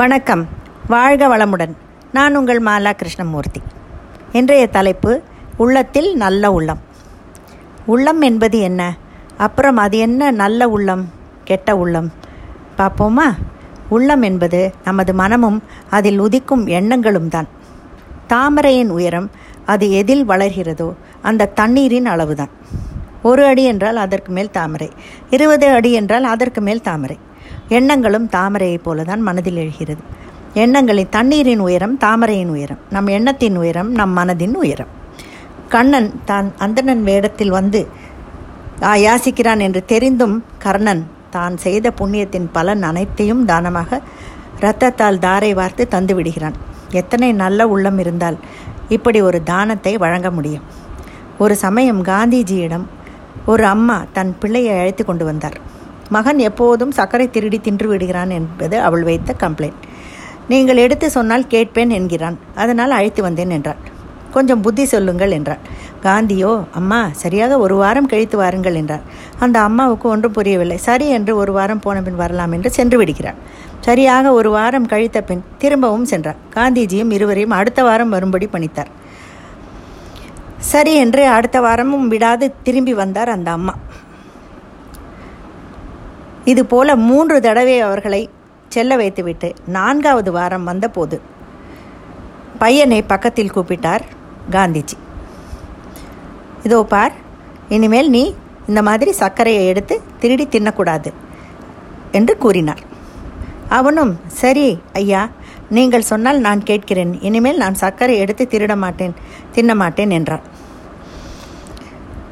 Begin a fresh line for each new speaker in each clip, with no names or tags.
வணக்கம். வாழ்க வளமுடன். நான் உங்கள் மாலா கிருஷ்ணமூர்த்தி. இன்றைய தலைப்பு உள்ளத்தில் நல்ல உள்ளம். உள்ளம் என்பது என்ன? அப்புறம் அது என்ன நல்ல உள்ளம் கெட்ட உள்ளம்? பார்ப்போமா? உள்ளம் என்பது நமது மனமும் அதில் உதிக்கும் எண்ணங்களும் தான். தாமரையின் உயரம் அது எதில் வளர்கிறதோ அந்த தண்ணீரின் அளவுதான். ஒரு அடி என்றால் அதற்கு மேல் தாமரை. இருபது அடி என்றால் அதற்கு மேல் தாமரை. எண்ணங்களும் தாமரையைப் போலதான் மனதில் எழுகிறது. எண்ணங்களின் தண்ணீரின் உயரம் தாமரையின் உயரம். நம் எண்ணத்தின் உயரம் நம் மனதின் உயரம். கண்ணன் தான் அந்தணன் வேடத்தில் வந்து யாசிக்கிறான் என்று தெரிந்தும் கர்ணன் தான் செய்த புண்ணியத்தின் பலன் அனைத்தையும் தானமாக இரத்தத்தால் தாரை வார்த்து தந்து விடுகிறான். எத்தனை நல்ல உள்ளம் இருந்தால் இப்படி ஒரு தானத்தை வழங்க முடியும்? ஒரு சமயம் காந்திஜியிடம் ஒரு அம்மா தன் பிள்ளையை அழைத்து கொண்டு வந்தார். மகன் எப்போதும் சர்க்கரை திருடி தின்று விடுகிறான் என்பது அவள் வைத்த கம்ப்ளைண்ட் நீங்கள் எடுத்து சொன்னால் கேட்பேன் என்கிறான். அதனால் அழைத்து வந்தேன் என்றாள். கொஞ்சம் புத்தி சொல்லுங்கள் என்றாள். காந்தியோ அம்மா சரியாக ஒரு வாரம் கழித்து வாருங்கள் என்றார் அந்த அம்மாவுக்கு ஒன்றும் புரியவில்லை. சரி என்று ஒரு வாரம் போன பின் வரலாம் என்று சென்று விடுகிறார் சரியாக ஒரு வாரம் கழித்த பின் திரும்பவும் சென்றார் காந்திஜியும் இருவரையும் அடுத்த வாரம் வரும்படி பணித்தார். சரி என்று அடுத்த வாரமும் விடாது திரும்பி வந்தார் அந்த அம்மா. இதுபோல மூன்று தடவை அவர்களை செல்ல வைத்துவிட்டு நான்காவது வாரம் வந்தபோது பையனை பக்கத்தில் கூப்பிட்டார் காந்திஜி. இதோ பார் இனிமேல் நீ இந்த மாதிரி சர்க்கரையை எடுத்து திருடி தின்னக்கூடாது என்று கூறினார். அவனும் சரி ஐயா நீங்கள் சொன்னால் நான் கேட்கிறேன். இனிமேல் நான் சர்க்கரை எடுத்து திருட மாட்டேன் தின்ன மாட்டேன் என்றான்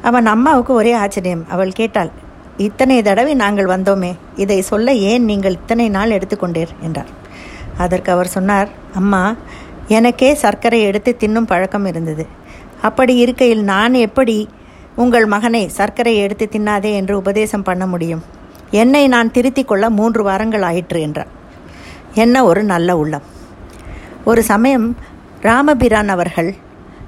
அவன் அம்மாவுக்கு ஒரே ஆச்சரியம். அவள் கேட்டாள் இத்தனை தடவை நாங்கள் வந்தோமே இதை சொல்ல ஏன் நீங்கள் இத்தனை நாள் எடுத்துக்கொண்டீர்? என்றார். அதற்கு அவர் சொன்னார் அம்மா எனக்கே சர்க்கரை எடுத்து தின்னும் பழக்கம் இருந்தது. அப்படி இருக்கையில் நான் எப்படி உங்கள் மகனை சர்க்கரை எடுத்து தின்னாதே என்று உபதேசம் பண்ண முடியும்? என்னை நான் திருத்திக் கொள்ள மூன்று வாரங்கள் ஆயிற்று என்றார். என்ன ஒரு நல்ல உள்ளம். ஒரு சமயம் ராமபிரான் அவர்கள்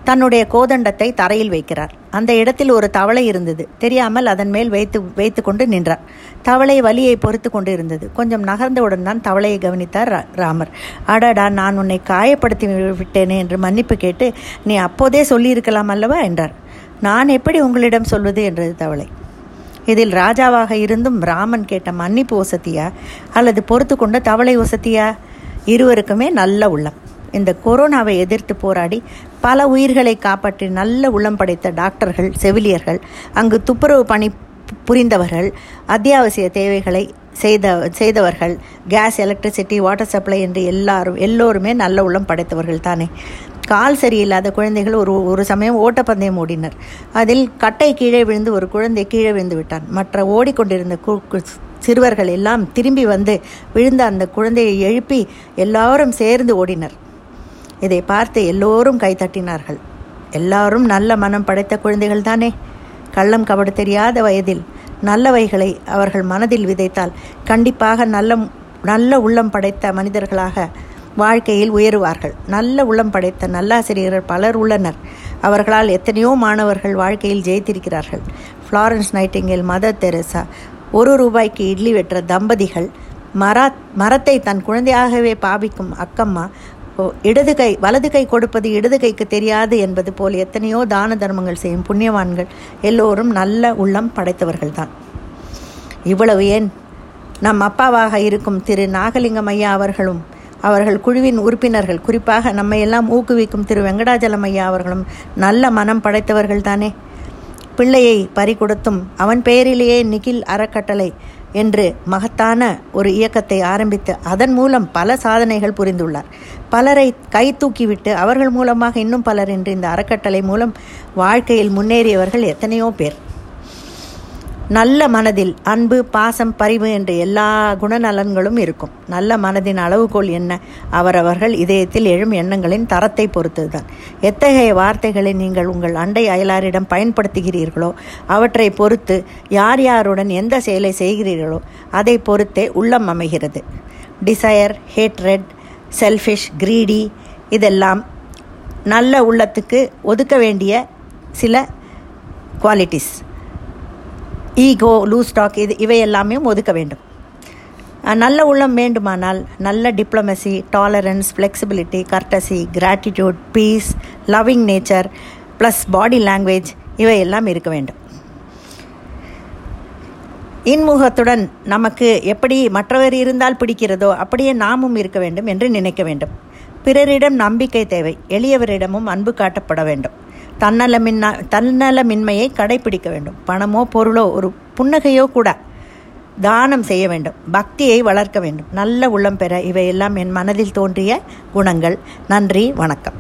தன்னுடைய கோதண்டத்தை தரையில் வைக்கிறார். அந்த இடத்தில் ஒரு தவளை இருந்தது. தெரியாமல் அதன் மேல் வைத்து வைத்து கொண்டு நின்றார். தவளை வலியை பொறுத்து கொண்டு இருந்தது கொஞ்சம் நகர்ந்தவுடன் தான் தவளையை கவனித்தார் ராமர். அடடா நான் உன்னை காயப்படுத்தி விட்டேனே என்று மன்னிப்பு கேட்டு நீ அப்போதே சொல்லியிருக்கலாம் அல்லவா? என்றார். நான் எப்படி உங்களிடம் சொல்வது? என்றது தவளை. இதில் ராஜாவாக இருந்தும் ராமன் கேட்ட மன்னிப்பு வசதியா? அல்லது பொறுத்து கொண்ட தவளை வசதியா? இருவருக்குமே நல்ல உள்ளம். இந்த கொரோனாவை எதிர்த்து போராடி பல உயிர்களை காப்பாற்றி நல்ல உள்ளம் படைத்த டாக்டர்கள் செவிலியர்கள் அங்கு துப்புரவு பணி புரிந்தவர்கள் அத்தியாவசிய தேவைகளை செய்த செய்தவர்கள் கேஸ் எலக்ட்ரிசிட்டி வாட்டர் சப்ளை என்று எல்லாரும் எல்லோருமே நல்ல உள்ளம் படைத்தவர்கள் தானே. கால் சரியில்லாத குழந்தைகள் ஒரு ஒரு சமயம் ஓட்டப்பந்தயம் ஓடினர் அதில் கட்டை கீழே விழுந்து ஒரு குழந்தை கீழே விழுந்து விட்டான். மற்ற ஓடிக்கொண்டிருந்த சிறுவர்கள் எல்லாம் திரும்பி வந்து விழுந்த அந்த குழந்தையை எழுப்பி எல்லாரும் சேர்ந்து ஓடினர். இதை பார்த்து எல்லோரும் கைத்தட்டினார்கள் எல்லாரும் நல்ல மனம் படைத்த குழந்தைகள் தானே. கள்ளம் கபடு தெரியாத வயதில் நல்லவைகளை அவர்கள் மனதில் விதைத்தால் கண்டிப்பாக நல்ல நல்ல உள்ளம் படைத்த மனிதர்களாக வாழ்க்கையில் உயருவார்கள். நல்ல உள்ளம் படைத்த நல்லாசிரியர்கள் பலர் உள்ளனர். அவர்களால் எத்தனையோ மாணவர்கள் வாழ்க்கையில் ஜெயித்திருக்கிறார்கள். ஃப்ளாரன்ஸ் நைட்டிங்கேல் மதர் தெரசா ஒரு ரூபாய்க்கு இட்லி வெற்ற தம்பதிகள் மரா மரத்தை தன் குழந்தையாகவே பாவிக்கும் அக்கம்மா இடது கை வலது கை கொடுப்பது இடது கைக்கு தெரியாது என்பது போல் எத்தனையோ தான தர்மங்கள் செய்யும் புண்ணியவான்கள் எல்லோரும் நல்ல உள்ளம் படைத்தவர்கள்தான். இவ்வளவு ஏன்? நம் அப்பாவாக இருக்கும் திரு நாகலிங்கம் ஐயா அவர்களும் அவர்கள் குழுவின் உறுப்பினர்கள் குறிப்பாக நம்மை எல்லாம் ஊக்குவிக்கும் திரு வெங்கடாஜலம் ஐயா அவர்களும் நல்ல மனம் படைத்தவர்கள் தானே பிள்ளையை பறிகொடுத்தும் அவன் பெயரிலேயே நிகில் அறக்கட்டளை என்று மகத்தான ஒரு இயக்கத்தை ஆரம்பித்து அதன் மூலம் பல சாதனைகள் புரிந்துள்ளார். பலரை கை தூக்கிவிட்டு அவர்கள் மூலமாக இன்னும் பலர் என்று இந்த அறக்கட்டளை மூலம் வாழ்க்கையில் முன்னேறியவர்கள் எத்தனையோ பேர். நல்ல மனதில் அன்பு பாசம் பரிவு என்ற எல்லா குணநலன்களும் இருக்கும். நல்ல மனதின் அளவுகோல் என்ன? அவரவர்கள் இதயத்தில் எழும் எண்ணங்களின் தரத்தை பொறுத்ததுதான் எத்தகைய வார்த்தைகளை நீங்கள் உங்கள் அண்டை அயலாரிடம் பயன்படுத்துகிறீர்களோ அவற்றை பொறுத்து யார் யாருடன் எந்த செயலை செய்கிறீர்களோ அதை பொறுத்தே உள்ளம் அமைகிறது. டிசையர் ஹேட்ரெட் செல்ஃபிஷ் கிரீடி இதெல்லாம் நல்ல உள்ளத்துக்கு ஒதுக்க வேண்டிய சில குவாலிட்டிஸ். ஈகோ லூஸ் டாக் இது இவை எல்லாமே ஒதுக்க வேண்டும். நல்ல உள்ளம் வேண்டுமானால் நல்ல diplomacy tolerance flexibility courtesy gratitude peace loving nature plus body language இவையெல்லாம் இருக்க வேண்டும். இன்முகத்துடன் நமக்கு எப்படி மற்றவர் இருந்தால் பிடிக்கிறதோ அப்படியே நாமும் இருக்க வேண்டும் என்று நினைக்க வேண்டும். பிறரிடம் நம்பிக்கை தேவை எளியவரிடமும் அன்பு காட்டப்பட வேண்டும். தன்னலமின்ன தன்னலமின்மையை கடைபிடிக்க வேண்டும். பணமோ பொருளோ ஒரு புன்னகையோ கூட தானம் செய்ய வேண்டும். பக்தியை வளர்க்க வேண்டும். நல்ல உள்ளம் பெற இவையெல்லாம் என் மனதில் தோன்றிய குணங்கள். நன்றி வணக்கம்.